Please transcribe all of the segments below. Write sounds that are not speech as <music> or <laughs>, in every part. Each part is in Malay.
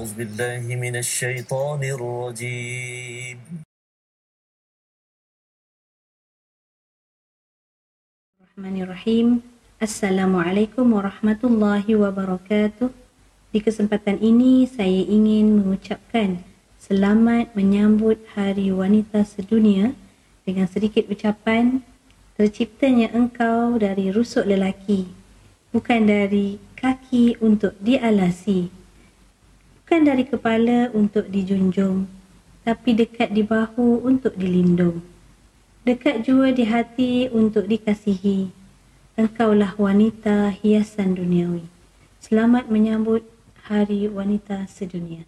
أعوذ بالله من الشيطان الرجيم Bismillahirrahmanirrahim. Assalamualaikum warahmatullahi wabarakatuh. Di kesempatan ini saya ingin mengucapkan selamat menyambut Hari Wanita Sedunia dengan sedikit ucapan terciptanya engkau dari rusuk lelaki bukan dari kaki untuk dialasi bukan dari kepala untuk dijunjung tapi dekat di bahu untuk dilindung. Dekat jua di hati untuk dikasihi. Engkaulah wanita hiasan duniawi. Selamat menyambut hari wanita sedunia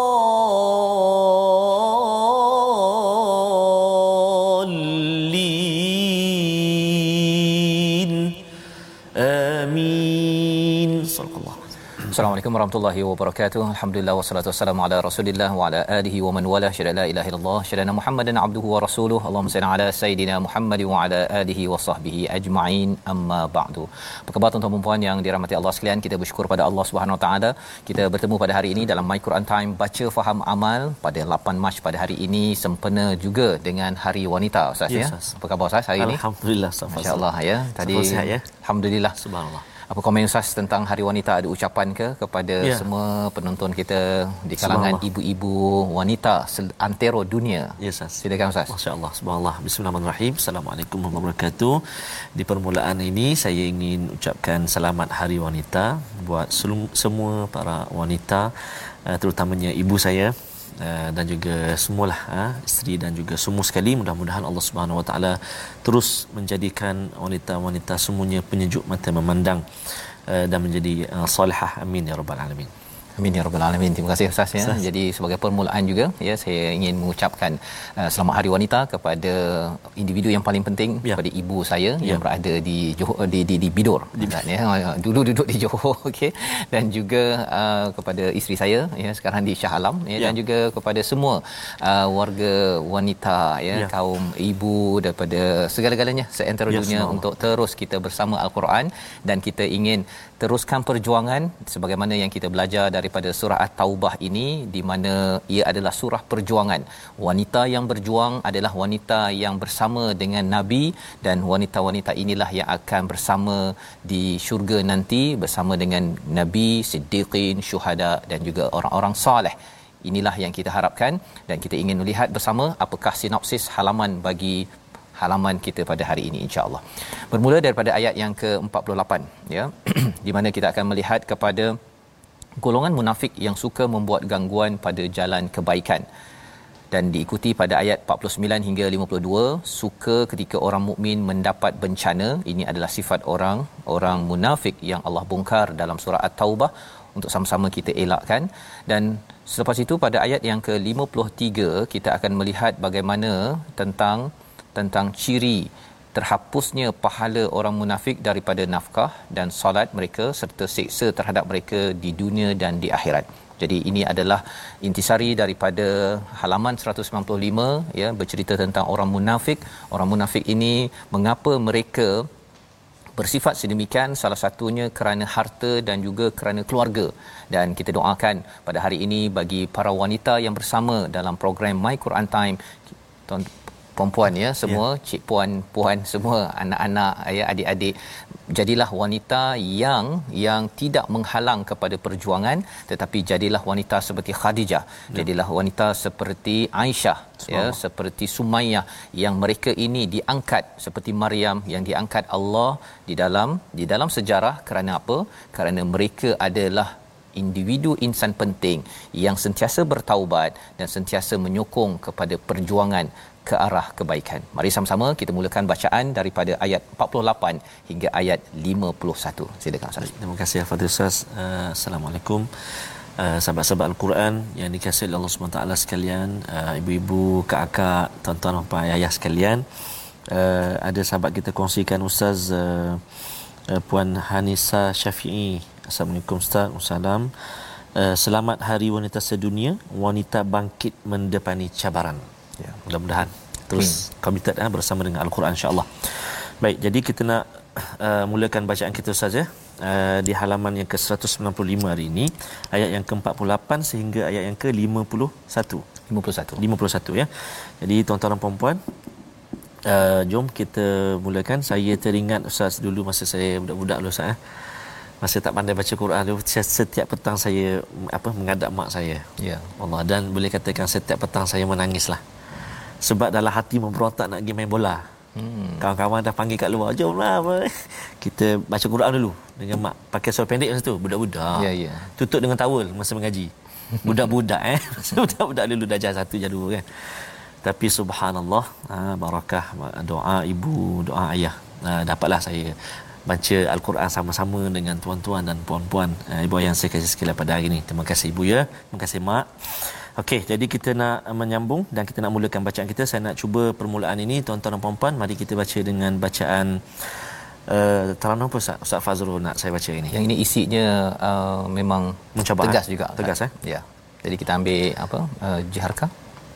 Assalamualaikum warahmatullahi wabarakatuh. Alhamdulillah wassalatu wassalamu ala Rasulillah wa ala alihi wa man wala syada la ilaha illallah syada Muhammadan abduhu wa rasuluh. Allahumma salli ala sayidina Muhammad wa ala alihi wa sahbihi ajma'in. Amma ba'du. Apa khabar tuan-tuan dan puan yang dirahmati Allah sekalian? Kita bersyukur pada Allah Subhanahu wa taala. Kita bertemu pada hari ini dalam My Quran Time baca faham amal pada 8 Mac pada hari ini sempena juga dengan Hari Wanita Ustaz Ya, ya. Apa khabar Ustaz hari ini? Alhamdulillah. Masya-Allah ya. Tadi sihat, ya? alhamdulillah. Subhanallah. Apa komen Ustaz tentang Hari Wanita ada ucapan ke kepada Ya. semua penonton kita di kalangan ibu-ibu wanita antero dunia? Ya Ustaz. Silakan Ustaz. Masya Allah, subhanallah. Bismillahirrahmanirrahim. Assalamualaikum warahmatullahi wabarakatuh. Di permulaan ini saya ingin ucapkan selamat Hari Wanita buat semua para wanita uh, terutamanya ibu saya uh, dan juga semualah uh, isteri dan juga semua sekali mudah-mudahan Allah Subhanahu Wa Taala terus menjadikan wanita-wanita semuanya penyejuk mata memandang uh, dan menjadi uh, salihah amin ya rabbal alamin. Amin ya rabbal alamin. Terima kasih Ustaz ya. Ustaz. Jadi sebagai permulaan juga ya saya ingin mengucapkan uh, selamat Hari Wanita kepada individu yang paling penting Ya. kepada ibu saya Ya. yang berada di Johor di di, di Bidor kan ya. Dulu duduk di Johor <laughs> okey dan juga uh, kepada isteri saya ya sekarang di Shah Alam ya, Ya. dan juga kepada semua uh, warga wanita ya, Ya. kaum ibu daripada segala-galanya seantero Ya, dunia subhanallah. untuk terus kita bersama Al-Quran dan kita ingin teruskan perjuangan sebagaimana yang kita belajar daripada surah At-Taubah ini di mana ia adalah surah perjuangan. Wanita yang berjuang adalah wanita yang bersama dengan Nabi dan wanita-wanita inilah yang akan bersama di syurga nanti bersama dengan Nabi, Siddiqin, Syuhada dan juga orang-orang soleh. Inilah yang kita harapkan dan kita ingin melihat bersama apakah sinopsis halaman bagi halaman kita pada hari ini insya-Allah. Bermula daripada ayat yang ke-48 ya. <clears throat> Di mana kita akan melihat kepada golongan munafik yang suka membuat gangguan pada jalan kebaikan. Dan diikuti pada ayat 49 hingga 52 suka ketika orang mukmin mendapat bencana. Ini adalah sifat orang orang munafik yang Allah bongkar dalam surah at-taubah untuk sama-sama kita elakkan. Dan selepas itu pada ayat yang ke-53 kita akan melihat bagaimana tentang tentang ciri terhapusnya pahala orang munafik daripada nafkah dan solat mereka serta seksa terhadap mereka di dunia dan di akhirat. Jadi ini adalah intisari daripada halaman 195 ya bercerita tentang orang munafik. Orang munafik ini mengapa mereka bersifat sedemikian salah satunya kerana harta dan juga kerana keluarga dan kita doakan pada hari ini bagi para wanita yang bersama dalam program My Quran Time perempuan ya semua yeah. cik puan puan semua anak-anak ya adik-adik. Jadilah wanita yang yang tidak menghalang kepada perjuangan tetapi jadilah wanita seperti Khadijah. Ya. jadilah wanita seperti Aisyah ya seperti Sumayyah yang mereka ini diangkat seperti Maryam yang diangkat Allah di dalam di dalam sejarah. Kerana apa? Kerana mereka adalah individu insan penting yang sentiasa bertaubat dan sentiasa menyokong kepada perjuangan ke arah kebaikan. Mari sama-sama kita mulakan bacaan daripada ayat 48 hingga ayat 51. Silakan Ustaz. Terima kasih Fadil Ustaz. Uh, Assalamualaikum. Uh, sahabat-sahabat Al-Quran yang dikasihi oleh Allah SWT sekalian, uh, ibu-ibu, kakak, tuan-tuan, puan ayah sekalian. Uh, ada sahabat kita kongsikan Ustaz uh, uh, Puan Hanisa Syafi'i. Assalamualaikum Ustaz. Wassalam. Uh, selamat Hari Wanita Sedunia. Wanita bangkit mendepani cabaran ya mudah-mudahan terus hmm. committed eh, bersama dengan al-Quran insya-Allah. Baik, jadi kita nak uh, mulakan bacaan kita saja uh, di halaman yang ke-195 hari ini, ayat yang ke-48 sehingga ayat yang ke-51. 51. 51 ya. Jadi tuan-tuan dan puan-puan, uh, jom kita mulakan. Saya teringat Ustaz dulu masa saya budak-budak dulu Ustaz eh. Masa tak pandai baca Quran tu setiap petang saya apa mengadap mak saya. Ya. Allah dan boleh katakan setiap petang saya menangislah sebab dalam hati memberontak nak pergi main bola. Hmm. Kawan-kawan dah panggil kat luar, jom lah. <laughs> Kita baca Quran dulu dengan mak. Pakai seluar pendek masa tu, budak-budak. Ya, ya. Tutup dengan tawul masa mengaji. Budak-budak eh. <laughs> budak-budak dulu dah jalan satu jadu kan. Tapi subhanallah, ha, barakah doa ibu, doa ayah. Ha, dapatlah saya baca Al-Quran sama-sama dengan tuan-tuan dan puan-puan ha, ibu yang saya kasih sekali pada hari ini. Terima kasih ibu ya. Terima kasih mak. Okey, jadi kita nak menyambung dan kita nak mulakan bacaan kita. Saya nak cuba permulaan ini tuan-tuan dan puan-puan, mari kita baca dengan bacaan uh, Taranum apa Ustaz? Ustaz Fazrul nak saya baca ini. Yang ini isinya uh, memang Mencoba, tegas juga. Tegas eh? Ya. Jadi kita ambil apa? Uh, jiharka.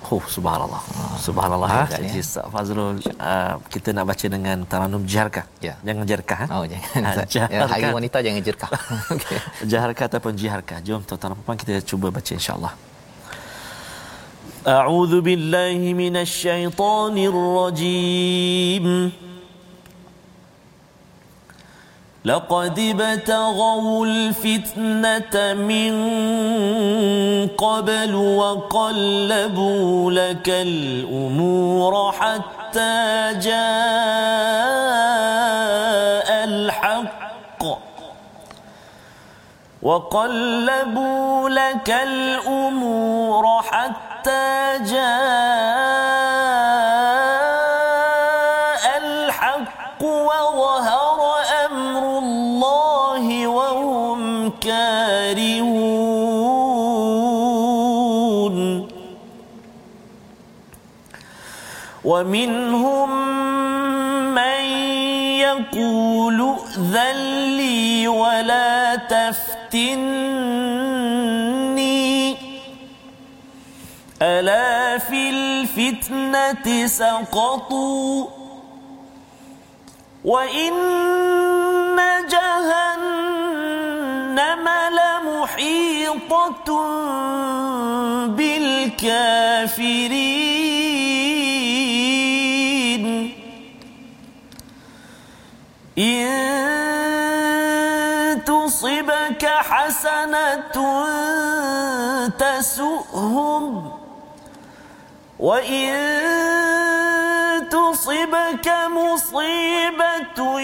Oh, subhanallah. Uh, subhanallah. Ha? Jadi ya. Ustaz Fazrul uh, kita nak baca dengan Taranum Jiharka. Ya. Jangan Jiharka. Ha? Oh, jangan. <laughs> Jiharka. Ya, hari wanita jangan Jiharka. <laughs> <laughs> okay. Jiharka ataupun Jiharka. Jom tuan-tuan puan kita cuba baca insya-Allah. أعوذ بالله من الشيطان الرجيم. لقد ابتغوا الفتنة من قبل وقلبوا لك الأمور حتى جاء الحق. وقلبوا لك الأمور حتى حتى جاء الحق وظهر أمر الله وهم كارهون. ومنهم من يقول ائذن لي ولا تفتني ألا في الفتنة سقطوا. وإن جهنم لمحيطة بالكافرين. إن تصبك حسنة تسؤهم. وإن تصبك مصيبة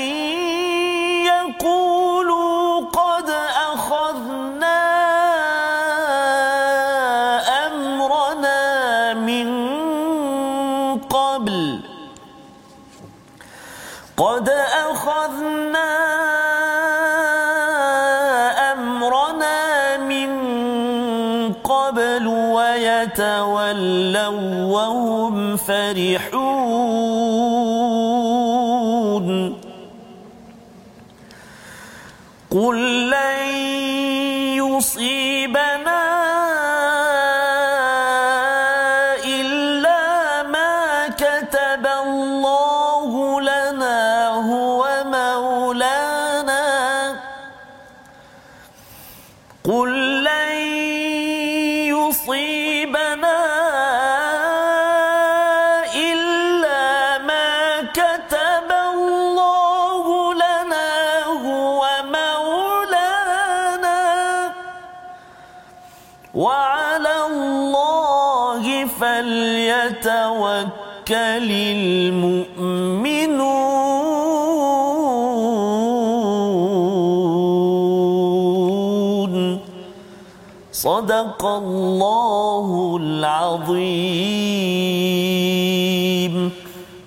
فرحون صدق الله العظيم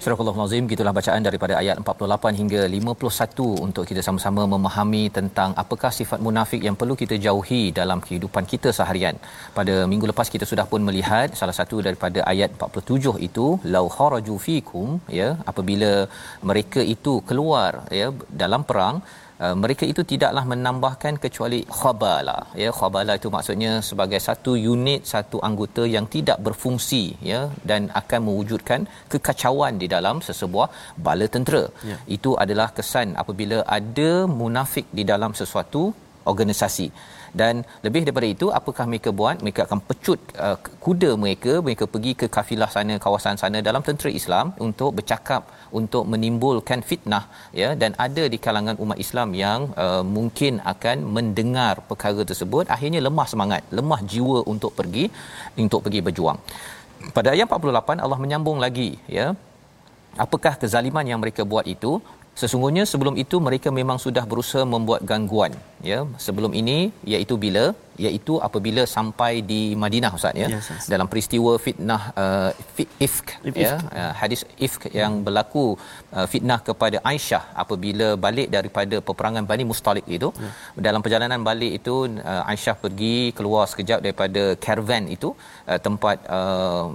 Surah Al-Azim gitulah bacaan daripada ayat 48 hingga 51 untuk kita sama-sama memahami tentang apakah sifat munafik yang perlu kita jauhi dalam kehidupan kita seharian. Pada minggu lepas kita sudah pun melihat salah satu daripada ayat 47 itu lau kharaju fikum ya apabila mereka itu keluar ya dalam perang Uh, mereka itu tidaklah menambahkan kecuali khabala. Ya khabala itu maksudnya sebagai satu unit satu anggota yang tidak berfungsi ya dan akan mewujudkan kekacauan di dalam sesebuah bala tentera. Ya. itu adalah kesan apabila ada munafik di dalam sesuatu organisasi dan lebih daripada itu apakah mereka buat? Mereka akan pecut uh, kuda mereka mereka pergi ke kafilah sana kawasan sana dalam tentera Islam untuk bercakap untuk menimbulkan fitnah ya. Dan ada di kalangan umat Islam yang uh, mungkin akan mendengar perkara tersebut akhirnya lemah semangat lemah jiwa untuk pergi untuk pergi berjuang. Pada ayat 48 Allah menyambung lagi ya. Apakah kezaliman yang mereka buat itu Sesungguhnya sebelum itu mereka memang sudah berusaha membuat gangguan ya. Sebelum ini iaitu bila iaitu apabila sampai di Madinah ustaz ya yes, yes. dalam peristiwa fitnah uh, ifk If, ya uh, hadis ifk yang berlaku uh, fitnah kepada Aisyah apabila balik daripada peperangan Bani Mustalik itu yeah. dalam perjalanan balik itu uh, Aisyah pergi keluar sekejap daripada caravan itu uh, tempat uh,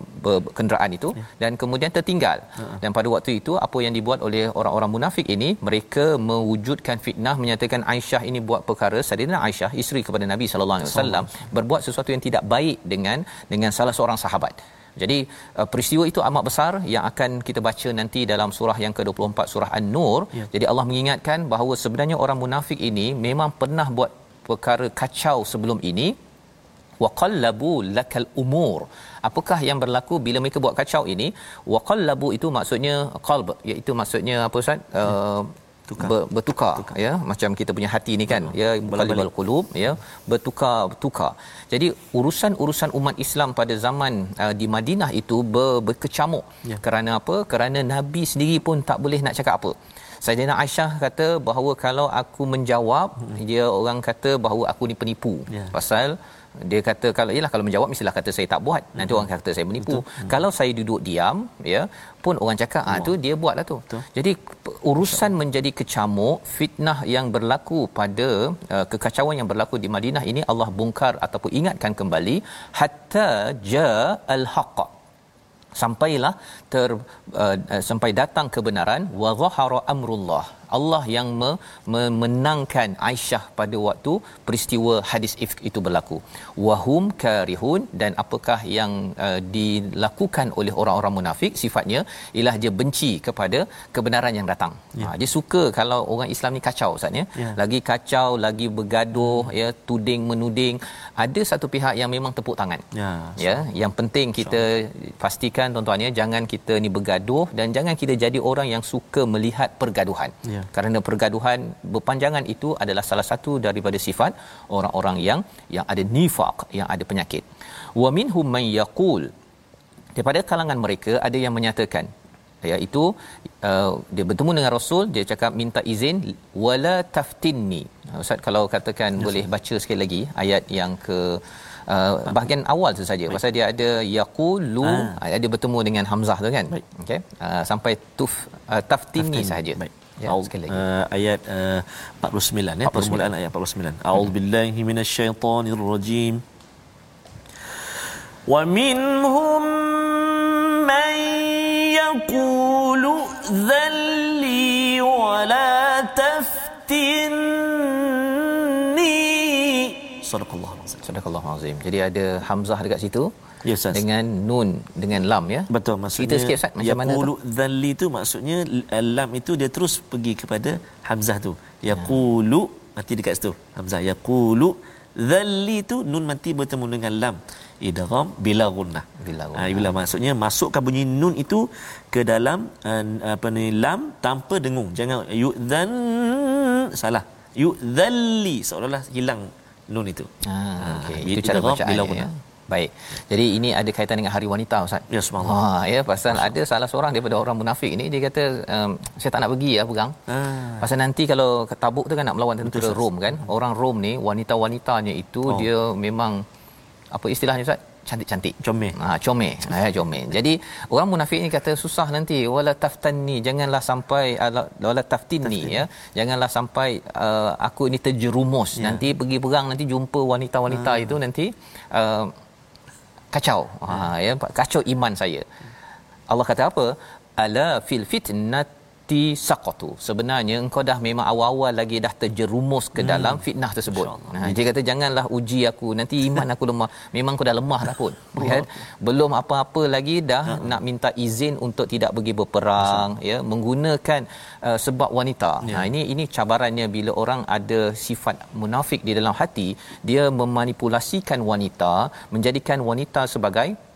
kenderaan itu yeah. dan kemudian tertinggal uh-huh. dan pada waktu itu apa yang dibuat oleh orang-orang munafik ini mereka mewujudkan fitnah menyatakan Aisyah ini buat perkara Saidina Aisyah isteri kepada Nabi sallallahu alaihi wasallam berbuat sesuatu yang tidak baik dengan dengan salah seorang sahabat. Jadi uh, peristiwa itu amat besar yang akan kita baca nanti dalam surah yang ke-24 surah An-Nur. Ya. Jadi Allah mengingatkan bahawa sebenarnya orang munafik ini memang pernah buat perkara kacau sebelum ini waqallabu lakal umur apakah yang berlaku bila mereka buat kacau ini waqallabu itu maksudnya qalb iaitu maksudnya apa ustaz uh, Tukar. Ber, bertukar tukar. ya macam kita punya hati ni kan ya qalbul qulub ya bertukar tukar jadi urusan-urusan umat Islam pada zaman uh, di Madinah itu ber, berkecamuk ya. kerana apa kerana nabi sendiri pun tak boleh nak cakap apa Sayyidina Aisyah kata bahawa kalau aku menjawab hmm. dia orang kata bahawa aku ni penipu ya. pasal dia kata kalau ialah kalau menjawab mestilah kata saya tak buat nanti hmm. orang kata saya menipu Betul. kalau saya duduk diam ya pun orang cakap ah tu dia buatlah tu Betul. jadi urusan menjadi kecamuk fitnah yang berlaku pada uh, kekacauan yang berlaku di Madinah ini Allah bongkar ataupun ingatkan kembali hatta ja al haqq sampailah ter uh, sampai datang kebenaran wa zahara amrullah Allah yang me- memenangkan Aisyah pada waktu peristiwa hadis ifk itu berlaku. Wahum karihun dan apakah yang uh, dilakukan oleh orang-orang munafik sifatnya ialah dia benci kepada kebenaran yang datang. Ya. Ha, dia suka kalau orang Islam ni kacau Ustaz ya. ya. Lagi kacau, lagi bergaduh ya, tuding menuding. Ada satu pihak yang memang tepuk tangan. Ya. Ya, yang penting kita so. pastikan tuan-tuan ya jangan kita ni bergaduh dan jangan kita jadi orang yang suka melihat pergaduhan. Ya ya. kerana pergaduhan berpanjangan itu adalah salah satu daripada sifat orang-orang yang yang ada nifaq yang ada penyakit. Wa minhum man yaqul. Daripada kalangan mereka ada yang menyatakan iaitu uh, dia bertemu dengan rasul dia cakap minta izin wala taftinni. Ustaz kalau katakan yes. boleh baca sekali lagi ayat yang ke Uh, bahagian awal tu saja. Pasal dia ada yaqulu ah. dia bertemu dengan hamzah tu kan? Okey uh, sampai tuf uh, taftini saja baik Ya, sekali lagi. Uh, ayat uh, 49 ya, permulaan ayat 49. A'udzubillahi minasyaitonirrajim. Wa minhum man yaqulu dhalli wa la taftinni. Sadaqallahu azim. Sadaqallahu azim. Jadi ada hamzah dekat situ ya, Ustaz. dengan nun dengan lam ya betul maksudnya kita sikit Ustaz macam mana tu dzalli tu maksudnya eh, lam itu dia terus pergi kepada hamzah tu yaqulu ya. mati dekat situ hamzah yaqulu dzalli tu nun mati bertemu dengan lam idgham bila gunnah bila gunnah ha, bila maksudnya masukkan bunyi nun itu ke dalam uh, apa ni lam tanpa dengung jangan yu'dzan salah yu'dzalli seolah-olah hilang nun itu. Ah, okey. bi- Itu cara bacaan bila ya. Baik. Jadi ini ada kaitan dengan hari wanita Ustaz. Ya, subhanallah. Ha ya pasal ada salah seorang daripada orang munafik ni dia kata um, saya tak nak pergi ya perang. Ah. Pasal nanti kalau Tabuk tu kan nak melawan tentera Rom kan. Orang Rom ni wanita-wanitanya itu Oh. dia memang apa istilahnya Ustaz? cantik-cantik. Comel. Ha comel. Ha comel. Jadi orang munafik ni kata susah nanti wala taftanni janganlah sampai ala- wala taftinni ya. Janganlah sampai uh, aku ini terjerumus Ya. nanti pergi perang nanti jumpa wanita-wanita Ah. itu nanti uh, kacau. Ha ya kacau iman saya. Allah kata apa? Ala fil fitnati saqatu. Sebenarnya engkau dah memang awal-awal lagi dah terjerumus ke dalam fitnah tersebut. Nah, dia kata janganlah uji aku nanti iman aku lemah. Memang kau dah lemah dah pun. <laughs> Kan? Belum apa-apa lagi dah nak minta izin untuk tidak pergi berperang ya menggunakan uh, sebab wanita. Nah ini ini cabarannya bila orang ada sifat munafik di dalam hati, dia memanipulasikan wanita, menjadikan wanita sebagai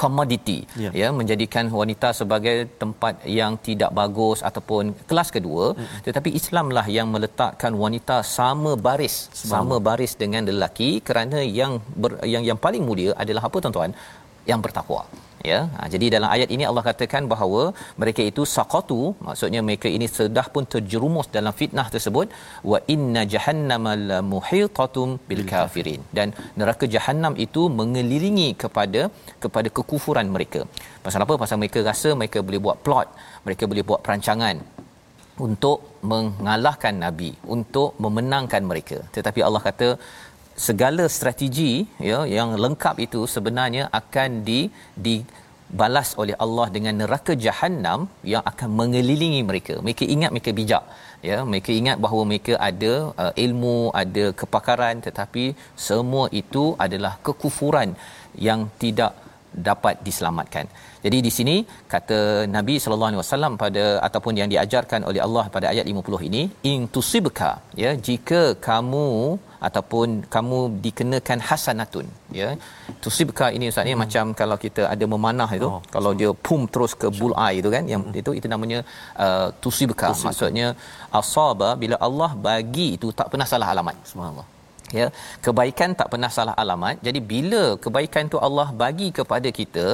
komoditi Ya. ya menjadikan wanita sebagai tempat yang tidak bagus ataupun kelas kedua hmm. tetapi Islamlah yang meletakkan wanita sama baris sama baris dengan lelaki kerana yang ber, yang yang paling mulia adalah apa tuan-tuan yang bertakwa ya ha, jadi dalam ayat ini Allah katakan bahawa mereka itu saqatu maksudnya mereka ini sudah pun terjerumus dalam fitnah tersebut wa inna jahannama la muhitatum bil kafirin. dan neraka jahanam itu mengelilingi kepada kepada kekufuran mereka. Pasal apa? Pasal mereka rasa mereka boleh buat plot mereka boleh buat perancangan untuk mengalahkan nabi untuk memenangkan mereka. Tetapi Allah kata segala strategi ya yang lengkap itu sebenarnya akan di dibalas oleh Allah dengan neraka jahanam yang akan mengelilingi mereka mereka ingat mereka bijak ya mereka ingat bahawa mereka ada uh, ilmu ada kepakaran tetapi semua itu adalah kekufuran yang tidak dapat diselamatkan. Jadi di sini kata Nabi sallallahu alaihi wasallam pada ataupun yang diajarkan oleh Allah pada ayat 50 ini in tusibka ya jika kamu ataupun kamu dikenakan hasanatun ya. Tusibka ini ustaz ni hmm. macam kalau kita ada memanah itu oh, kalau dia pum terus ke bullseye itu kan yang hmm. itu itu namanya uh, tusibka maksudnya asaba bila Allah bagi itu tak pernah salah alamat. Subhanallah. Ya kebaikan tak pernah salah alamat. Jadi bila kebaikan tu Allah bagi kepada kita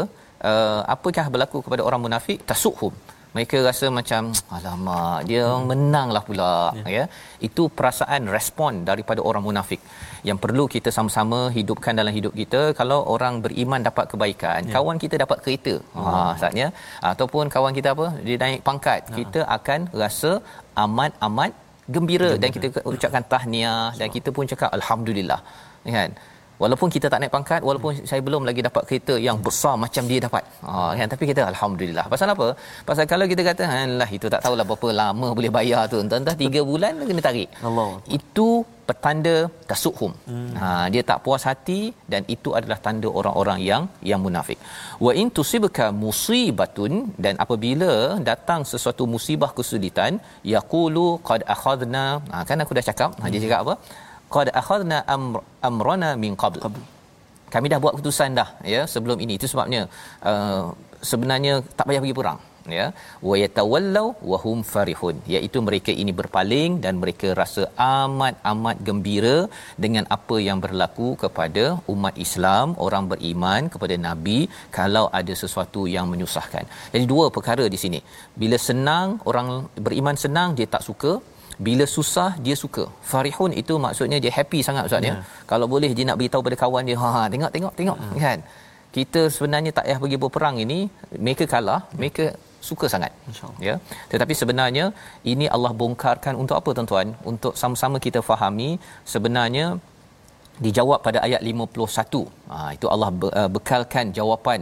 uh, apakah berlaku kepada orang munafik? Tasuhum mereka rasa macam <tsk> alamak dia hmm. menanglah pula ya. ya itu perasaan respon daripada orang munafik yang perlu kita sama-sama hidupkan dalam hidup kita kalau orang beriman dapat kebaikan ya. kawan kita dapat kereta hmm. ha saatnya ataupun kawan kita apa dia naik pangkat ha. kita akan rasa amat-amat gembira dan kita ucapkan tahniah dan kita pun cakap alhamdulillah kan walaupun kita tak naik pangkat walaupun saya belum lagi dapat kereta yang besar macam dia dapat. Ha kan? Tapi kita alhamdulillah. Pasal apa? Pasal kalau kita kata alah itu tak tahulah berapa lama boleh bayar tu. Entah-entah 3 bulan kena tarik. Allah itu petanda tasuhum hmm. ha dia tak puas hati dan itu adalah tanda orang-orang yang yang munafik. Wa in tusibka musibatun dan apabila datang sesuatu musibah kesulitan yaqulu qad akhadna. Ha kan aku dah cakap? Hmm. ha, dia cakap apa qad akhadna amr, amrana min qabl. qabl. Kami dah buat keputusan dah ya sebelum ini. Itu sebabnya uh, sebenarnya tak payah pergi perang ya. Wa yatawallau wa hum farihun. Iaitu mereka ini berpaling dan mereka rasa amat amat gembira dengan apa yang berlaku kepada umat Islam orang beriman kepada nabi kalau ada sesuatu yang menyusahkan. Jadi dua perkara di sini. Bila senang orang beriman senang dia tak suka bila susah dia suka. Farihun itu maksudnya dia happy sangat ustaz ya. Yeah. kalau boleh dia nak beritahu pada kawan dia ha tengok tengok tengok hmm. kan. Kita sebenarnya tak payah pergi berperang ini. Mereka kalah mereka suka sangat ya. Tetapi sebenarnya ini Allah bongkarkan untuk apa tuan-tuan? Untuk sama-sama kita fahami sebenarnya dijawab pada ayat 51 ha itu Allah be, uh, bekalkan jawapan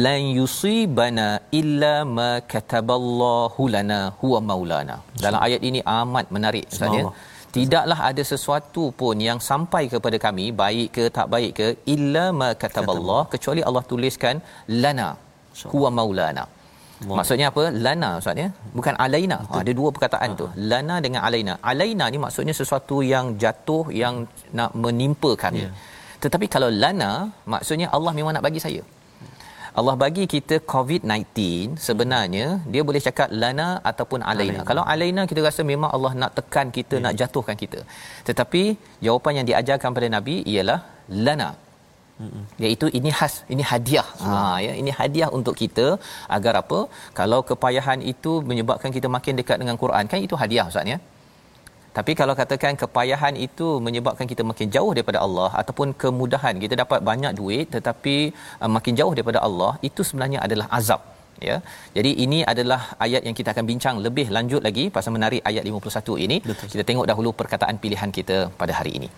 lan yusibana illa ma kataballahu lana huwa maulana dalam ayat ini amat menarik ustaz ya tidaklah ada sesuatu pun yang sampai kepada kami baik ke tak baik ke illa ma kataballah kecuali Allah tuliskan lana huwa maulana Allah. Maksudnya apa? Lana ustaz ya. Bukan alaina. Ha, ada dua perkataan ha. tu. Lana dengan alaina. Alaina ni maksudnya sesuatu yang jatuh yang nak menimpa kami. Yeah. Tetapi kalau lana maksudnya Allah memang nak bagi saya. Allah bagi kita COVID-19 sebenarnya dia boleh cakap lana ataupun alaina. alaina. Kalau alaina kita rasa memang Allah nak tekan kita, ya. nak jatuhkan kita. Tetapi jawapan yang diajarkan pada Nabi ialah lana. Mm-mm. iaitu ini khas ini hadiah ha ya ini hadiah untuk kita agar apa kalau kepayahan itu menyebabkan kita makin dekat dengan Quran kan itu hadiah ustaz ya tapi kalau katakan kepayahan itu menyebabkan kita makin jauh daripada Allah ataupun kemudahan kita dapat banyak duit tetapi uh, makin jauh daripada Allah itu sebenarnya adalah azab ya. Jadi ini adalah ayat yang kita akan bincang lebih lanjut lagi pasal menarik ayat 51 ini. Betul. Kita tengok dahulu perkataan pilihan kita pada hari ini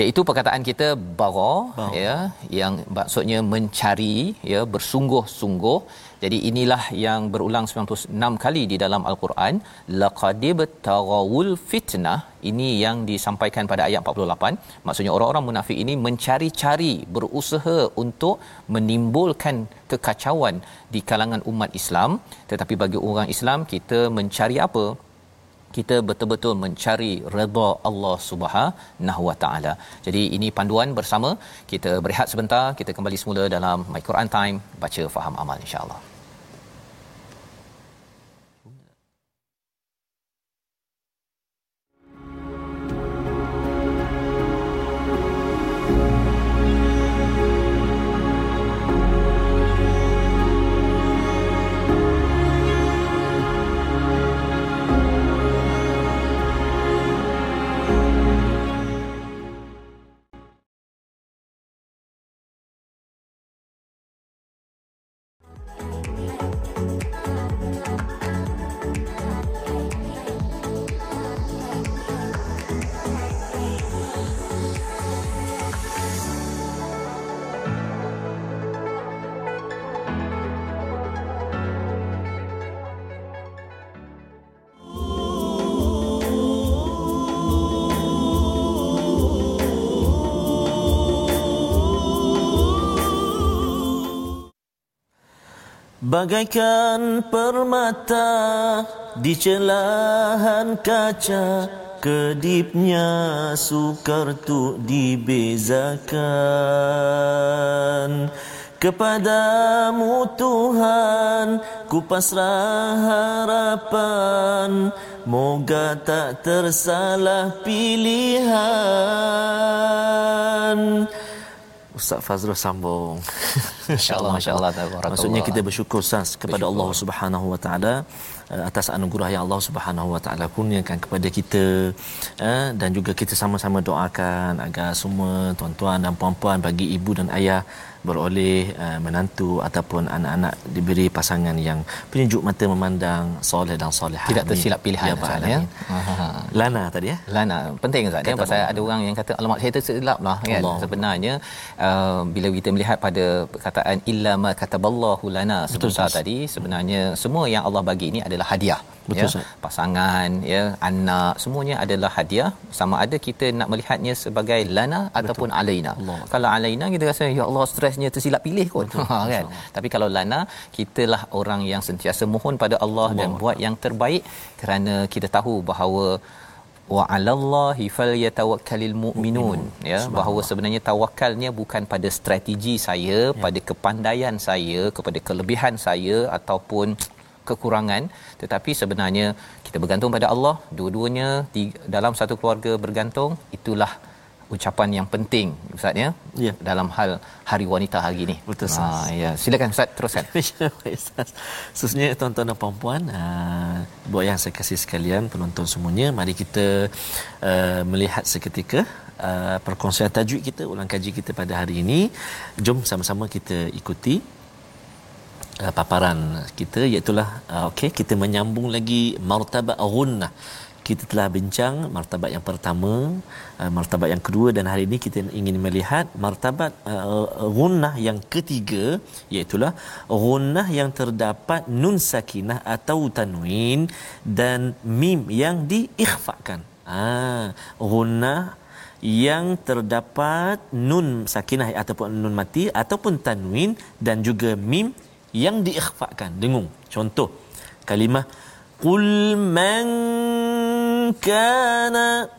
iaitu perkataan kita bara ya yang maksudnya mencari ya bersungguh-sungguh jadi inilah yang berulang 96 kali di dalam al-Quran. Laqadib tarawul fitnah. Ini yang disampaikan pada ayat 48 maksudnya orang-orang munafik ini mencari-cari berusaha untuk menimbulkan kekacauan di kalangan umat Islam. Tetapi bagi orang Islam kita mencari apa kita betul-betul mencari redha Allah Subhanahu Wa Taala. Jadi ini panduan bersama. Kita berehat sebentar, kita kembali semula dalam My Quran Time, baca faham amal insya-Allah. Bagaikan permata di celahan kaca Kedipnya sukar tu dibezakan. Kepadamu Tuhan ku pasrah harapan. Moga tak tersalah pilihan Ustaz Fazrul sambung. <laughs> Masya-Allah, masya-Allah. Maksudnya kita bersyukur Ustaz kepada Allah Subhanahu Wa Taala eh, atas anugerah yang Allah Subhanahu Wa Taala kurniakan kepada kita eh, dan juga kita sama-sama doakan agar semua tuan-tuan dan puan-puan bagi ibu dan ayah beroleh uh, menantu ataupun anak-anak diberi pasangan yang penyejuk mata memandang soleh dan soleha tidak tersilap pilihan ya, Ustaz ya. Lana tadi ya. Lana penting Ustaz ya pasal ada orang yang kata alamak saya tersilap lah kan. Allah. Sebenarnya uh, bila kita melihat pada perkataan illa ma kataballahu lana sebentar tadi sebenarnya semua yang Allah bagi ini adalah hadiah. Betul, ya, pasangan ya anak semuanya adalah hadiah sama ada kita nak melihatnya sebagai lana Betul. ataupun alaina Allah. kalau alaina kita rasa ya Allah stresnya tersilap pilih kot Betul. <laughs> Ha, kan tapi kalau lana kitalah orang yang sentiasa mohon pada Allah, Allah. dan buat yang terbaik kerana kita tahu bahawa wa 'alallahi falyatawakkalul mu'minun ya bahawa sebenarnya tawakalnya bukan pada strategi saya ya. pada kepandaian saya kepada kelebihan saya ataupun kekurangan. Tetapi sebenarnya kita bergantung pada Allah. Dua-duanya di, dalam satu keluarga bergantung. Itulah ucapan yang penting ustaz ya ya. dalam hal hari wanita hari ini. Betul ha, ya. Silakan ustaz teruskan. <laughs> Khususnya tuan-tuan dan puan-puan uh, buat yang saya kasih sekalian penonton semuanya mari kita uh, melihat seketika uh, perkongsian tajwid kita ulang kaji kita pada hari ini. Jom sama-sama kita ikuti uh, paparan kita iaitu uh, okey kita menyambung lagi martabat ghunnah. Kita telah bincang martabat yang pertama uh, martabat yang kedua dan hari ini kita ingin melihat martabat uh, ghunnah yang ketiga iaitu ghunnah yang terdapat nun sakinah atau tanwin dan mim yang diikhfakan. Ah ghunnah yang terdapat nun sakinah ataupun nun mati ataupun tanwin dan juga mim yang diikhfakan. Dengung. Contoh. Kalimah qul man kana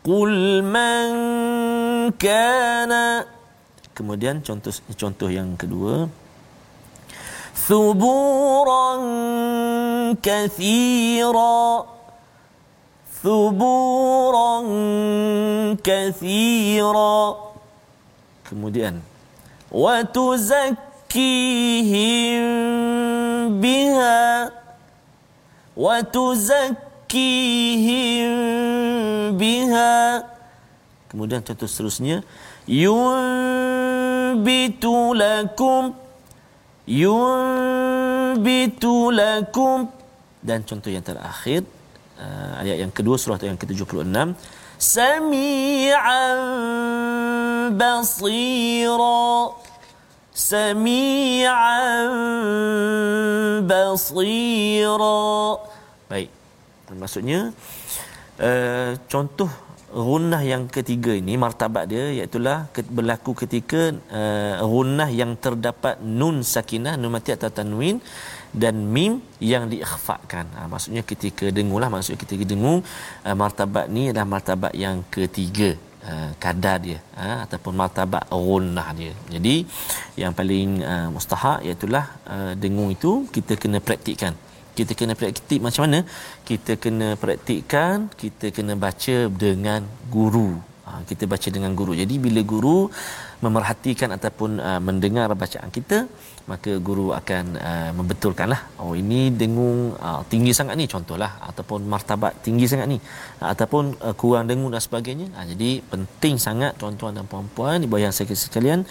qul man kana. Kemudian contoh contoh yang kedua thuburan kathira. Thuburan kathira. Kemudian wa tuzakka وتزكيهم بها وتزكيهم بها kemudian contoh seterusnya yunbitu lakum yunbitu lakum dan contoh yang terakhir uh, ayat yang kedua surah yang ke-76 sami'an basira sami'an basira baik. Maksudnya uh, contoh gunnah yang ketiga ini martabat dia iaitu berlaku ketika uh, gunnah yang terdapat nun sakinah nun mati atau tanwin dan mim yang diikhfakan. Ha, maksudnya ketika dengulah maksudnya ketika dengung uh, martabat ni adalah martabat yang ketiga uh, kadar dia uh, ataupun martabat gunnah dia. Jadi yang paling uh, mustahak iaitu uh, dengung itu kita kena praktikkan. Kita kena praktik macam mana? Kita kena praktikkan kita kena baca dengan guru. Ha, kita baca dengan guru. Jadi bila guru memerhatikan ataupun uh, mendengar bacaan kita maka guru akan uh, membetulkanlah oh ini dengung uh, tinggi sangat ni contohlah ataupun martabat tinggi sangat ni uh, ataupun uh, kurang dengung dan sebagainya uh, jadi penting sangat tuan-tuan dan puan-puan ibu ayah sekalian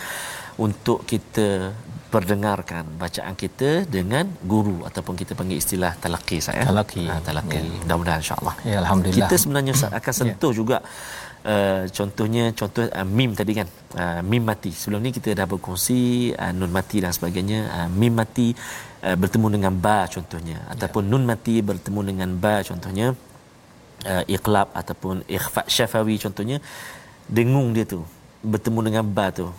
untuk kita perdengarkan bacaan kita dengan guru ataupun kita panggil istilah talaqi saya. Talaqi. Ha, talaqi. Ya. Mudah-mudahan insya-Allah. Ya alhamdulillah. Kita sebenarnya akan ya. sentuh ya. juga uh, contohnya contoh uh, mim tadi kan. Uh, mim mati. Sebelum ni kita dah berkongsi uh, nun mati dan sebagainya. Uh, mim mati uh, bertemu dengan ba contohnya ataupun ya. nun mati bertemu dengan ba contohnya. Uh, iqlab ataupun ikhfa syafawi contohnya dengung dia tu bertemu dengan ba tu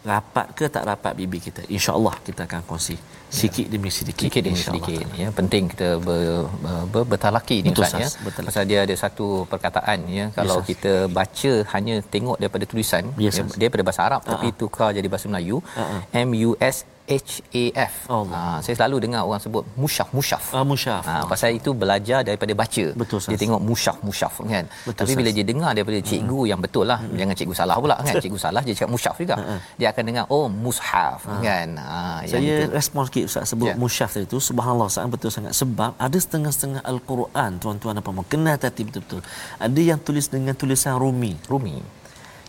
rapat ke tak rapat bibi kita? Insyaallah kita akan kongsi sikit ya. demi sedikit sikit demi sedikit ya penting kita ber, ber, bertalaki ni ustaz ya. Pasal dia ada satu perkataan ya. Kalau yes, kita baca hanya tengok daripada tulisan yes, ya, daripada bahasa Arab uh-huh. tapi tukar jadi bahasa Melayu uh-huh. M U S HAF. Oh. Ha, saya selalu dengar orang sebut musyaf musyaf. Ah musyaf. Ha, pasal itu belajar daripada baca. Betul, dia tengok musyaf musyaf kan. Betul, Tapi bila dia dengar daripada cikgu hmm. yang betul lah, hmm. jangan cikgu salah pula kan. Cikgu salah dia cakap musyaf juga. Hmm. Dia akan dengar oh mushaf hmm. kan. Ha, saya itu. respon sikit Ustaz sebut yeah. musyaf itu subhanallah sangat betul sangat sebab ada setengah-setengah al-Quran tuan-tuan apa mau kena hati betul-betul. Ada yang tulis dengan tulisan Rumi. Rumi.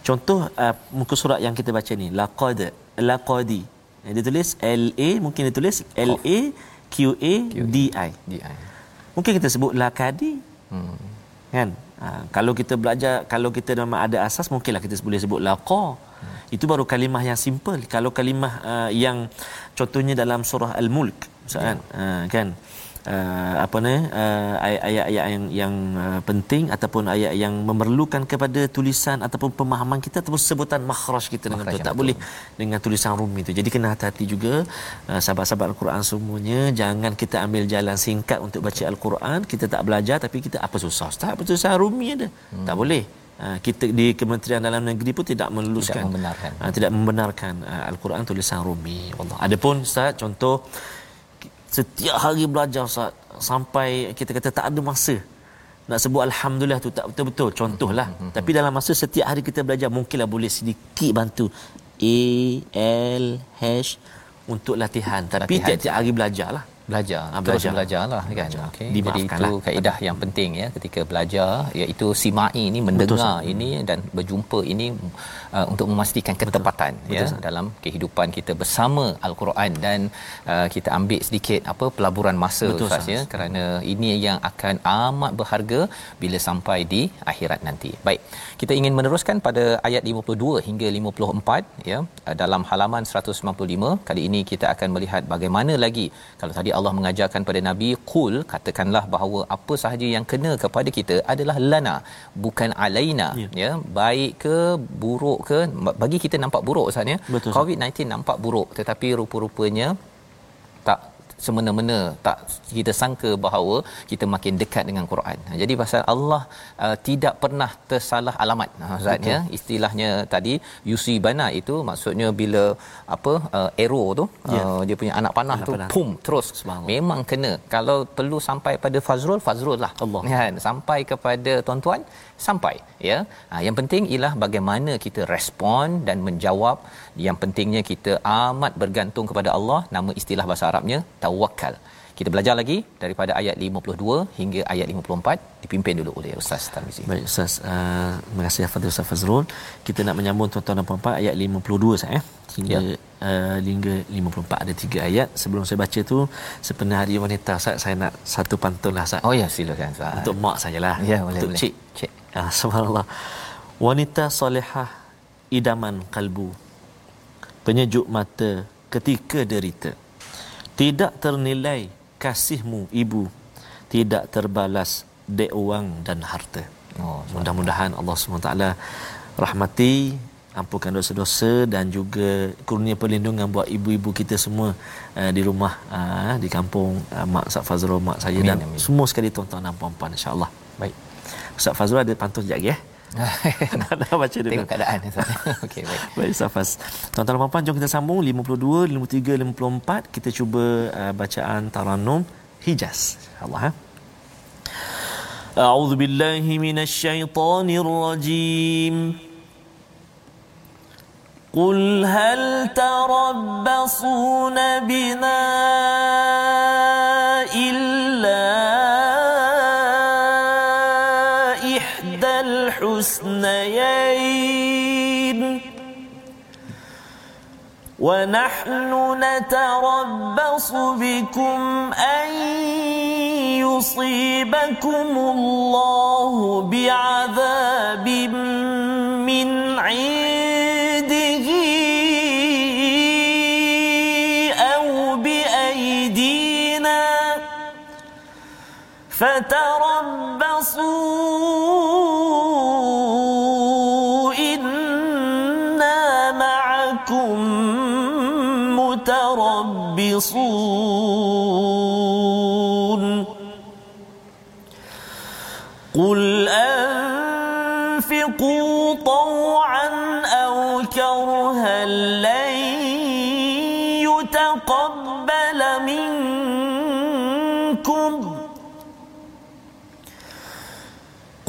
Contoh uh, muka surat yang kita baca ni laqad laqadi dia tulis L A mungkin dia tulis L A Q A D I. D I. Mungkin kita sebut lakadi. Hmm. Kan? Ha, kalau kita belajar kalau kita memang ada asas mungkinlah kita boleh sebut laqa. Hmm. Itu baru kalimah yang simple. Kalau kalimah uh, yang contohnya dalam surah Al-Mulk, misalkan, ya. uh, kan? Uh, apa ni uh, ayat-ayat yang yang uh, penting ataupun ayat yang memerlukan kepada tulisan ataupun pemahaman kita ataupun sebutan makhraj kita dengan betul tak boleh dengan tulisan rumi itu. Jadi kena hati-hati juga uh, sahabat-sahabat al-Quran semuanya. Jangan kita ambil jalan singkat untuk baca al-Quran. Kita tak belajar tapi kita apa susah ustaz? Apa tulisan rumi ada. Hmm. tak boleh. Uh, kita di Kementerian Dalam Negeri pun tidak meluluskan. Tidak membenarkan, uh, tidak membenarkan uh, Al-Quran tulisan Rumi. Allah. Adapun Ustaz contoh setiap hari belajar Ustaz sampai kita kata tak ada masa. Nak sebut alhamdulillah tu tak betul-betul. Contohlah. Hmm, hmm, hmm. tapi dalam masa setiap hari kita belajar mungkinlah boleh sedikit bantu. A L H untuk latihan. Tapi latihan. tiap-tiap hari belajarlah belajar. Ha, belajar. belajarlah kan? Okey. Jadi itu lah. kaedah yang penting ya ketika belajar iaitu simai ini mendengar Betul, ini dan berjumpa ini uh, untuk memastikan ketepatan Betul. ya Betul. dalam kehidupan kita bersama al-Quran dan uh, kita ambil sedikit apa pelaburan masa Ustaz ya kerana ini yang akan amat berharga bila sampai di akhirat nanti. Baik kita ingin meneruskan pada ayat 52 hingga 54 ya uh, dalam halaman 195 kali ini kita akan melihat bagaimana lagi kalau tadi Allah mengajarkan pada Nabi qul katakanlah bahawa apa sahaja yang kena kepada kita adalah lana bukan alaina. Ya, ya baik ke buruk ke bagi kita nampak buruk Ustaz ya. COVID-19 nampak buruk tetapi rupa-rupanya semena-mena tak kita sangka bahawa kita makin dekat dengan Quran. Ha, jadi pasal Allah uh, tidak pernah tersalah alamat. Ha Ustaz ya, istilahnya tadi yusi bana itu maksudnya bila apa uh, arrow tu yeah. uh, dia punya anak panah anak tu panah. pum terus memang kena. Kalau perlu sampai pada Fazrul, Fazrul lah. Allah. Kan? Sampai kepada tuan-tuan sampai ya. Ha, yang penting ialah bagaimana kita respon dan menjawab. Yang pentingnya kita amat bergantung kepada Allah. Nama istilah bahasa Arabnya tawakal. Kita belajar lagi daripada ayat 52 hingga ayat 54 dipimpin dulu oleh Ustaz Tarmizi. Baik Ustaz, uh, terima kasih kepada Ustaz Fazrul. Kita nak menyambung tuan-tuan dan puan-puan ayat 52 saya eh. hingga ya. uh, hingga 54 ada tiga ayat. Sebelum saya baca tu sepenuh hari wanita Ustaz saya nak satu pantun lah Ustaz. Oh ya silakan Ustaz. Untuk mak sajalah. Ya boleh Untuk boleh. cik. Cik. Ah, <laughs> subhanallah. Wanita solehah idaman kalbu. Penyejuk mata ketika derita. Tidak ternilai kasihmu ibu. Tidak terbalas dek wang dan harta. Oh, mudah-mudahan Allah SWT rahmati ampunkan dosa-dosa dan juga kurnia perlindungan buat ibu-ibu kita semua uh, di rumah uh, di kampung uh, mak Ustaz Fazrul mak saya amin, dan amin. semua sekali tuan-tuan dan puan-puan insya-Allah. Baik. Ustaz Fazrul ada pantun sekejap lagi eh. <laughs> Dah baca dulu. Tengok keadaan. <laughs> Okey, baik. <laughs> Baik, Safas. Tuan-tuan dan puan-puan, jom kita sambung 52, 53, 54. Kita cuba uh, bacaan Taranum Hijaz. InsyaAllah. Eh? أعوذ بالله من الشيطان الرجيم قل هل تربصون بنا ونحن نتربص بكم أن يصيبكم الله بعذاب من عنده أو بأيدينا فتربصوا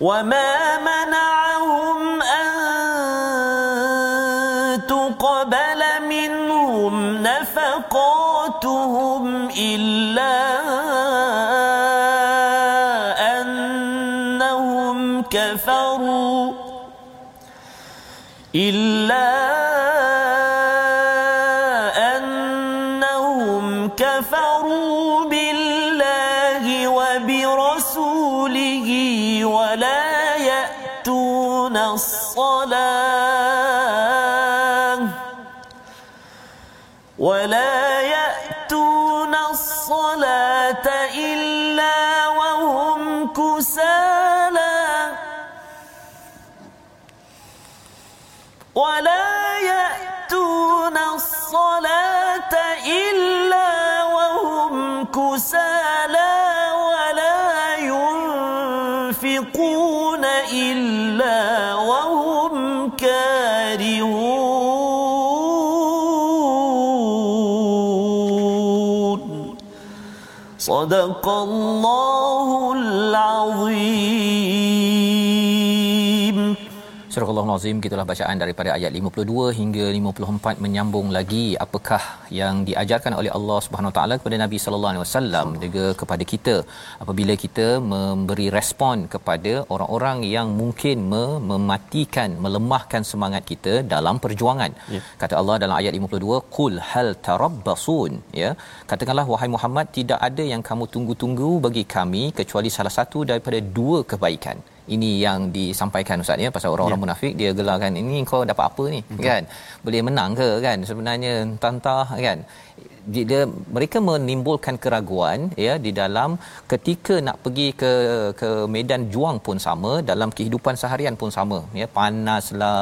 وما ولا يأتون الصلاة إلا وهم كسالى ولا ينفقون إلا وهم كارهون. صدق الله العظيم. Azim gitulah bacaan daripada ayat 52 hingga 54 menyambung lagi apakah yang diajarkan oleh Allah Subhanahu taala kepada Nabi sallallahu alaihi wasallam juga kepada kita apabila kita memberi respon kepada orang-orang yang mungkin mematikan melemahkan semangat kita dalam perjuangan. Ya. Kata Allah dalam ayat 52 qul hal tarabbasun ya katakanlah wahai Muhammad tidak ada yang kamu tunggu-tunggu bagi kami kecuali salah satu daripada dua kebaikan ini yang disampaikan ustaz ya pasal orang-orang ya. munafik. Dia gelarkan ini kau dapat apa ni? Betul. kan? Boleh menang ke kan? Sebenarnya tantah kan? Dia mereka menimbulkan keraguan ya di dalam ketika nak pergi ke ke medan juang pun sama dalam kehidupan seharian pun sama ya. Panaslah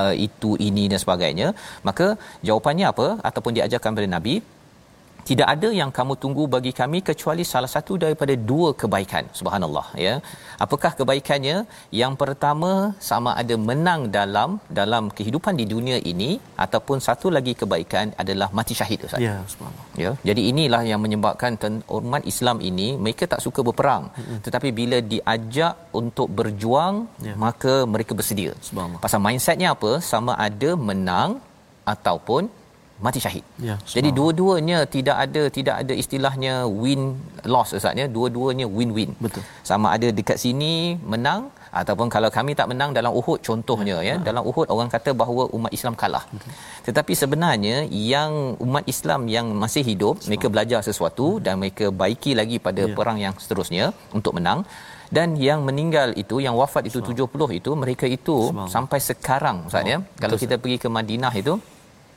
uh, itu ini dan sebagainya. Maka jawapannya apa? Ataupun diajarkan oleh nabi tidak ada yang kamu tunggu bagi kami kecuali salah satu daripada dua kebaikan. Subhanallah ya. Apakah kebaikannya? Yang pertama sama ada menang dalam dalam kehidupan di dunia ini ataupun satu lagi kebaikan adalah mati syahid ustaz. Ya subhanallah. Ya jadi inilah yang menyebabkan umat Islam ini mereka tak suka berperang. Mm-hmm. tetapi bila diajak untuk berjuang ya. maka mereka bersedia. Subhanallah. Pasal mindsetnya apa? Sama ada menang ataupun mati syahid. Ya, Jadi dua-duanya tidak ada tidak ada istilahnya win loss ustaz ya. Dua-duanya win-win. Betul. Sama ada dekat sini menang ataupun kalau kami tak menang dalam Uhud contohnya ya. ya. Dalam Uhud orang kata bahawa umat Islam kalah. Betul. Tetapi sebenarnya yang umat Islam yang masih hidup Sebab. mereka belajar sesuatu hmm. dan mereka baiki lagi pada ya. perang yang seterusnya untuk menang dan yang meninggal itu yang wafat itu Sebab. 70 itu mereka itu Sebab. sampai sekarang ustaz ya. Kalau kita pergi ke Madinah itu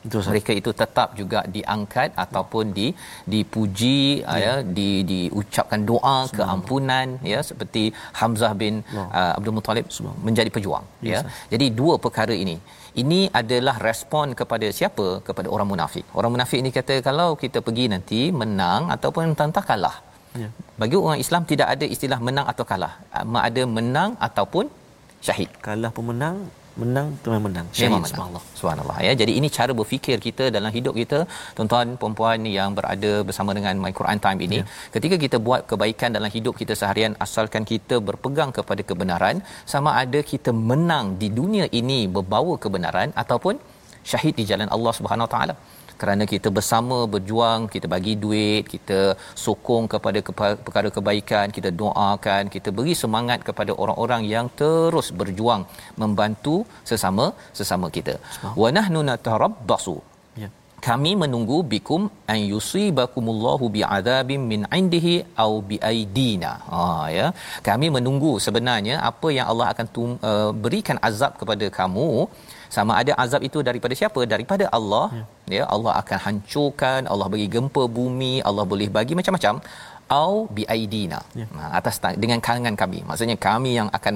Betul, mereka itu tetap juga diangkat ataupun di dipuji ya, ya di diucapkan doa keampunan ya seperti Hamzah bin uh, Abdul Muttalib menjadi pejuang ya, ya. jadi dua perkara ini. Ini adalah respon kepada siapa? Kepada orang munafik. Orang munafik ini kata kalau kita pergi nanti menang ataupun tantang kalah. Ya. bagi orang Islam tidak ada istilah menang atau kalah. Ada menang ataupun syahid. Kalah pemenang menang tuan menang. Memang subhanallah. Subhanallah ya. Jadi ini cara berfikir kita dalam hidup kita tuan-tuan puan-puan yang berada bersama dengan my Quran time ini. Ya. ketika kita buat kebaikan dalam hidup kita seharian asalkan kita berpegang kepada kebenaran sama ada kita menang di dunia ini berbawa kebenaran ataupun syahid di jalan Allah Subhanahu taala kerana kita bersama berjuang kita bagi duit kita sokong kepada perkara kebaikan kita doakan kita beri semangat kepada orang-orang yang terus berjuang membantu sesama sesama kita. Wa nahnu natarabbasu. Ya. kami menunggu bikum an yusibakumullahu bi'adzabin min indihi au biaidina. Ha ya. Kami menunggu sebenarnya apa yang Allah akan tum, uh, berikan azab kepada kamu sama ada azab itu daripada siapa? Daripada Allah. Ya, ya Allah akan hancurkan Allah bagi gempa bumi Allah boleh bagi macam-macam. Au biaidina ya. Ha, atas dengan kalangan kami. Maksudnya kami yang akan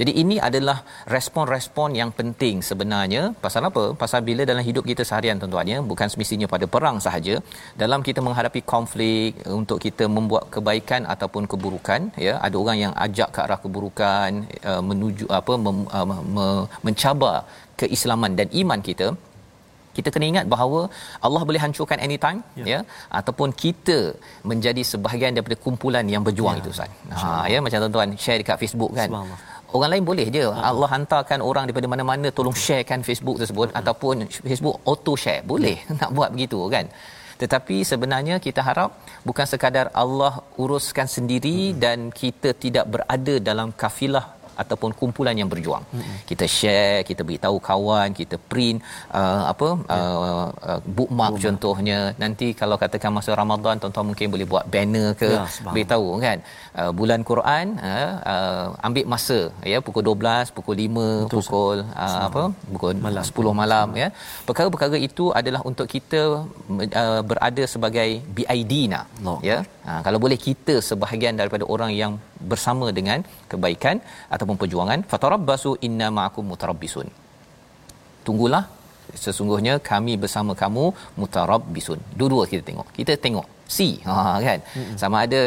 jadi ini adalah respon-respon yang penting sebenarnya. Pasal apa? Pasal bila dalam hidup kita seharian tuan-tuannya bukan semestinya pada perang sahaja, dalam kita menghadapi konflik untuk kita membuat kebaikan ataupun keburukan, ya, ada orang yang ajak ke arah keburukan uh, menuju apa mem, uh, me, mencabar keislaman dan iman kita kita kena ingat bahawa Allah boleh hancurkan anytime ya, ya ataupun kita menjadi sebahagian daripada kumpulan yang berjuang ya. itu Ustaz. Ha ya macam tuan-tuan share dekat Facebook kan orang lain boleh je. Uh Allah hantarkan orang daripada mana-mana tolong sharekan Facebook tersebut uh ataupun Facebook auto share boleh uh nak buat begitu kan? Tetapi sebenarnya kita harap bukan sekadar Allah uruskan sendiri uh dan kita tidak berada dalam kafilah ataupun kumpulan yang berjuang. Mm-hmm. Kita share, kita beritahu kawan, kita print uh, apa yeah. uh, uh, bookmark Bookmark. contohnya. Nanti kalau katakan masa Ramadan tuan-tuan mungkin boleh buat banner ke yeah, beritahu kan. Uh, bulan Quran uh, uh, ambil masa ya pukul 12, pukul 5, Betul, pukul uh, apa pukul malam. 10 malam ya. Perkara-perkara itu adalah untuk kita uh, berada sebagai BID nah. No. Ya. Ha, kalau boleh kita sebahagian daripada orang yang bersama dengan kebaikan ataupun perjuangan. Fatarabbasu inna ma'akum mutarabbisun. Tunggulah sesungguhnya kami bersama kamu mutarabbisun. Dua-dua kita tengok. Kita tengok see. <laughs> Ha kan? Hmm. sama ada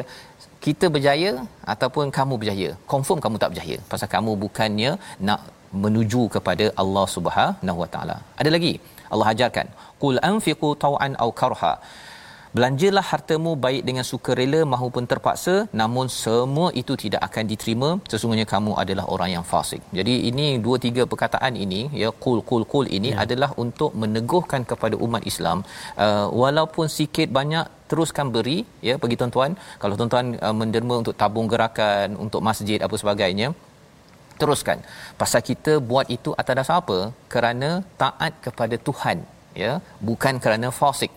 kita berjaya ataupun kamu berjaya. Confirm kamu tak berjaya. Pasal kamu bukannya nak menuju kepada Allah Subhanahu Wa Taala. Ada lagi? Allah ajarkan qul anfiqu taw'an aw karha belanjalah hartamu baik dengan sukarela maupun terpaksa namun semua itu tidak akan diterima. Sesungguhnya kamu adalah orang yang fasik. Jadi ini dua tiga perkataan ini ya kul kul kul ini ya. adalah untuk meneguhkan kepada umat Islam. Uh, walaupun sikit banyak teruskan beri ya bagi tuan-tuan. Kalau tuan-tuan uh, menderma untuk tabung gerakan untuk masjid apa sebagainya teruskan. Pasal kita buat itu atas dasar apa? Kerana taat kepada Tuhan ya bukan kerana fasik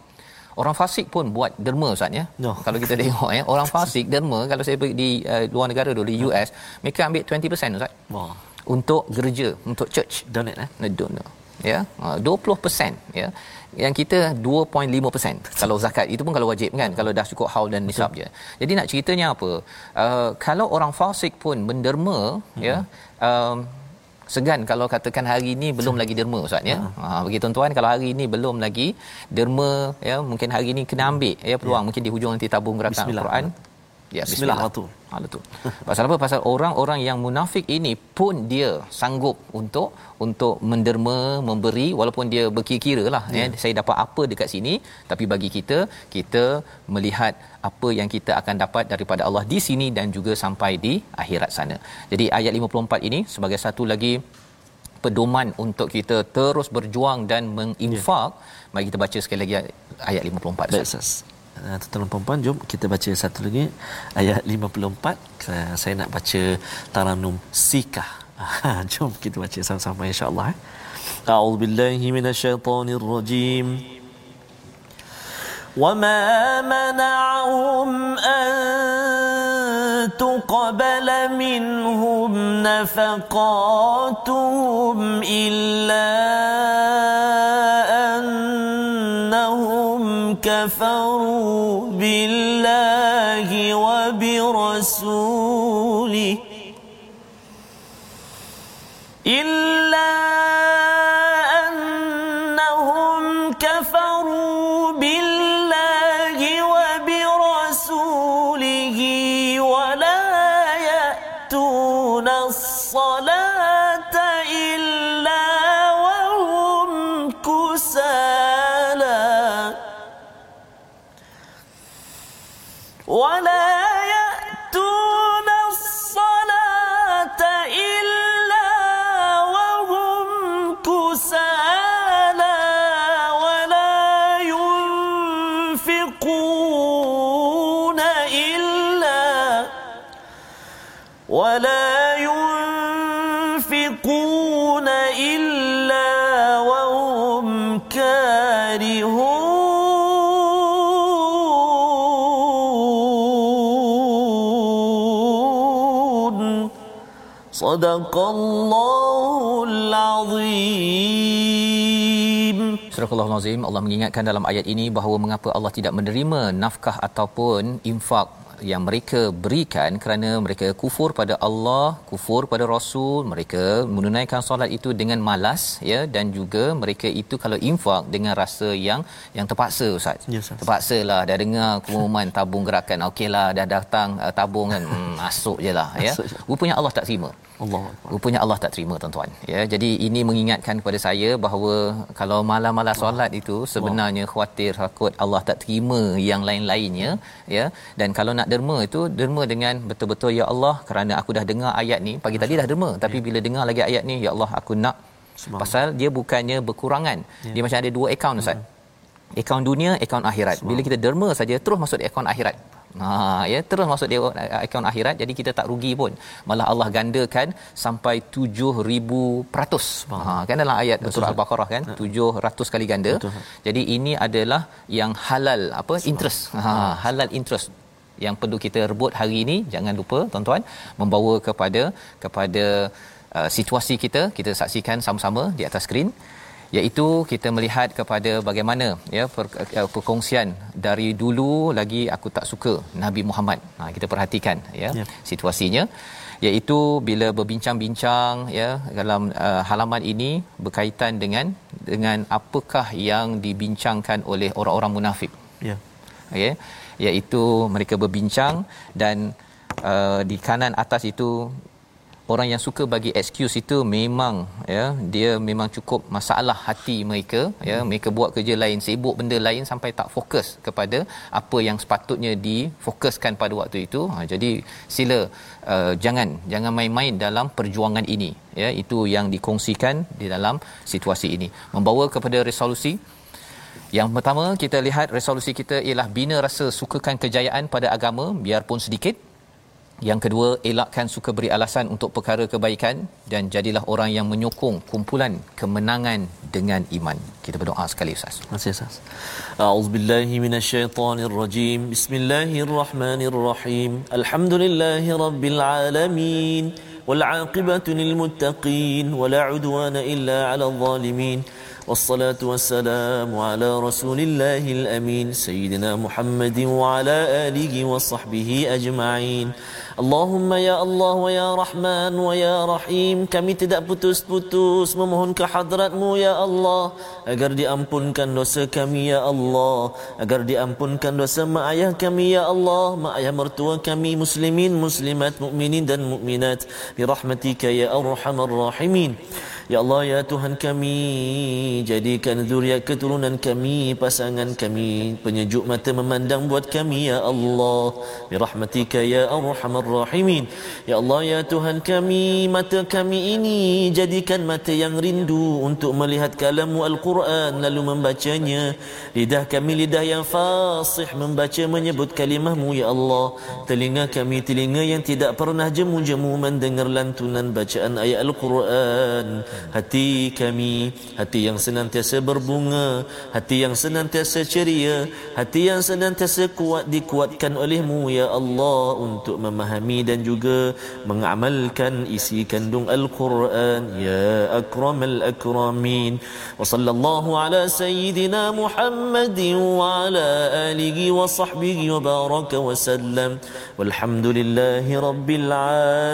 orang fasik pun buat derma ustaz ya. No. kalau kita tengok ya orang fasik derma kalau saya pergi di uh, luar negara dulu di US mereka ambil 20% ustaz. Wow. untuk gereja untuk church. Donate eh? Donate ya. Uh, 20% ya. Yang kita 2.5% kalau zakat itu pun kalau wajib kan? Kalau dah cukup haul dan nisab je. Jadi nak ceritanya apa? Uh, kalau orang fasik pun menderma hmm. ya um, segan kalau katakan hari ini belum lagi derma ustaz ya? Ha bagi tuan-tuan kalau hari ini belum lagi derma ya mungkin hari ini kena ambil ya peluang. Ya. mungkin di hujung nanti tabung gerakan Al-Quran Ya, bismillah. Betul. Ha, betul. <laughs> Pasal apa? Pasal orang-orang yang munafik ini pun dia sanggup untuk untuk menderma, memberi walaupun dia berkira-kira lah. Ya. Ya. Saya dapat apa dekat sini. Tapi bagi kita, kita melihat apa yang kita akan dapat daripada Allah di sini dan juga sampai di akhirat sana. Jadi ayat 54 ini sebagai satu lagi pedoman untuk kita terus berjuang dan menginfak. Ya. Mari kita baca sekali lagi ayat 54. Baik, Uh, tuan-tuan perempuan jom kita baca satu lagi ayat 54 saya nak baca taranum sikah <laughs> jom kita baca sama-sama insya-Allah eh a'udzubillahi minasyaitonirrajim وما منعهم أن تقبل منهم نفقاتهم إلا كفروا بالله وبرسوله صدق الله العظيم Surah Al-Azim Allah mengingatkan dalam ayat ini bahawa mengapa Allah tidak menerima nafkah ataupun infak yang mereka berikan kerana mereka kufur pada Allah, kufur pada Rasul, mereka menunaikan solat itu dengan malas ya dan juga mereka itu kalau infak dengan rasa yang yang terpaksa ustaz. Yes, Terpaksalah dah dengar pengumuman tabung gerakan. Okeylah dah datang uh, tabung kan. Hmm, masuk jelah ya. Rupanya Allah tak terima. Allah. Rupanya Allah tak terima tuan-tuan. Ya, jadi ini mengingatkan kepada saya bahawa kalau malam-malam solat itu sebenarnya Allah. khawatir takut Allah tak terima yang lain-lainnya ya. Dan kalau nak derma itu derma dengan betul-betul ya Allah kerana aku dah dengar ayat ni pagi tadi dah derma tapi ya. bila dengar lagi ayat ni ya Allah aku nak pasal dia bukannya berkurangan. Ya. Dia macam ada dua akaun ustaz. Hmm. Akaun dunia, akaun akhirat. Bila kita derma saja terus masuk di akaun akhirat. Ha ya terus masuk dia akaun akhirat jadi kita tak rugi pun. Malah Allah gandakan sampai 7000%. Ha kan dalam ayat Betul. surah al-Baqarah kan 700 kali ganda. Betul. Jadi ini adalah yang halal apa interest. Ha halal interest yang perlu kita rebut hari ini jangan lupa tuan-tuan membawa kepada kepada uh, situasi kita kita saksikan sama-sama di atas skrin iaitu kita melihat kepada bagaimana ya per, uh, perkongsian dari dulu lagi aku tak suka Nabi Muhammad. Ha kita perhatikan ya yeah. situasinya iaitu bila berbincang-bincang ya dalam uh, halaman ini berkaitan dengan dengan apakah yang dibincangkan oleh orang-orang munafik. Ya. Okey. Iaitu mereka berbincang dan uh, di kanan atas itu orang yang suka bagi excuse itu memang ya dia memang cukup masalah hati mereka ya mereka buat kerja lain sibuk benda lain sampai tak fokus kepada apa yang sepatutnya difokuskan pada waktu itu. Ha, jadi sila uh, jangan jangan main-main dalam perjuangan ini ya itu yang dikongsikan di dalam situasi ini. Membawa kepada resolusi. Yang pertama kita lihat resolusi kita ialah bina rasa sukakan kejayaan pada agama biarpun sedikit yang kedua, elakkan suka beri alasan untuk perkara kebaikan dan jadilah orang yang menyokong kumpulan kemenangan dengan iman. Kita berdoa sekali Ustaz. Terima kasih Ustaz. A'udzubillahi minasyaitonirrajim. Bismillahirrahmanirrahim. Alhamdulillahi rabbil alamin. والعاقبة للمتقين ولا عدوان إلا على الظالمين والصلاة والسلام على رسول الله الأمين سيدنا محمد وعلى آله وصحبه أجمعين Allahumma ya Allah wa ya Rahman wa ya Rahim kami tidak putus-putus memohon ke hadratmu ya Allah. Agar diampunkan dosa kami ya Allah. Agar diampunkan dosa mak ayah kami ya Allah. Mak ayah mertua kami muslimin muslimat mukminin dan mukminat. Bi rahmatika ya arhamar rahimin. Ya Allah ya Tuhan kami jadikan zuriat keturunan kami pasangan kami penyejuk mata memandang buat kami ya Allah. Bi rahmatika ya arhamar rahimin. Ya Allah ya Tuhan kami mata kami ini jadikan mata yang rindu untuk melihat kalamu al-Quran lalu membacanya. Lidah kami lidah yang fasih membaca menyebut kalimahmu ya Allah. Telinga kami telinga yang tidak pernah jemu-jemu mendengar lantunan bacaan ayat al-Quran hati kami hati yang senantiasa berbunga hati yang senantiasa ceria hati yang senantiasa kuat dikuatkan olehmu ya Allah untuk memahami dan juga mengamalkan isi kandung al-Quran. Ya akramal akramin. Wa sallallahu ala sayyidina Muhammadin wa ala alihi wa sahbihi wa baraka wa sallam. Walhamdulillahi rabbil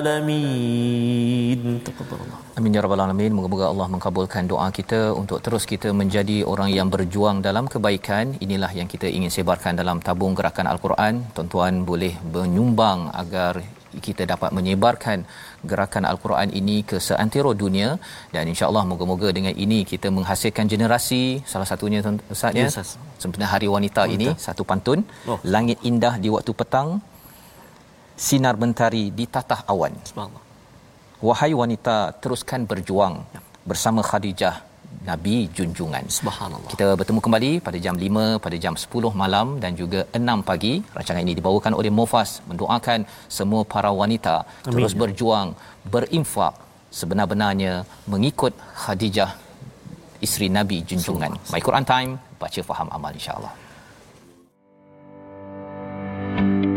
alamin. Taqabbalallah Amin ya rabbal alamin. Moga-moga Allah mengabulkan doa kita untuk terus kita menjadi orang yang berjuang dalam kebaikan. Inilah yang kita ingin sebarkan dalam tabung gerakan Al-Quran. Tuan-tuan boleh menyumbang agar kita dapat menyebarkan gerakan Al-Quran ini ke seantero dunia dan insya-Allah moga-moga dengan ini kita menghasilkan generasi salah satunya Ustaz ya. Yes, Sempena Hari Wanita, Wanita. ini satu pantun Oh. langit indah di waktu petang sinar mentari di tatah awan. subhanallah wahai wanita teruskan berjuang bersama Khadijah Nabi junjungan. Subhanallah. Kita bertemu kembali pada jam 5, pada jam 10 malam dan juga 6 pagi. Rancangan ini dibawakan oleh Mufas mendoakan semua para wanita Amin. terus berjuang, berinfak sebenar-benarnya mengikut Khadijah isteri Nabi junjungan. My Quran Time, baca faham amal insya-Allah. thank you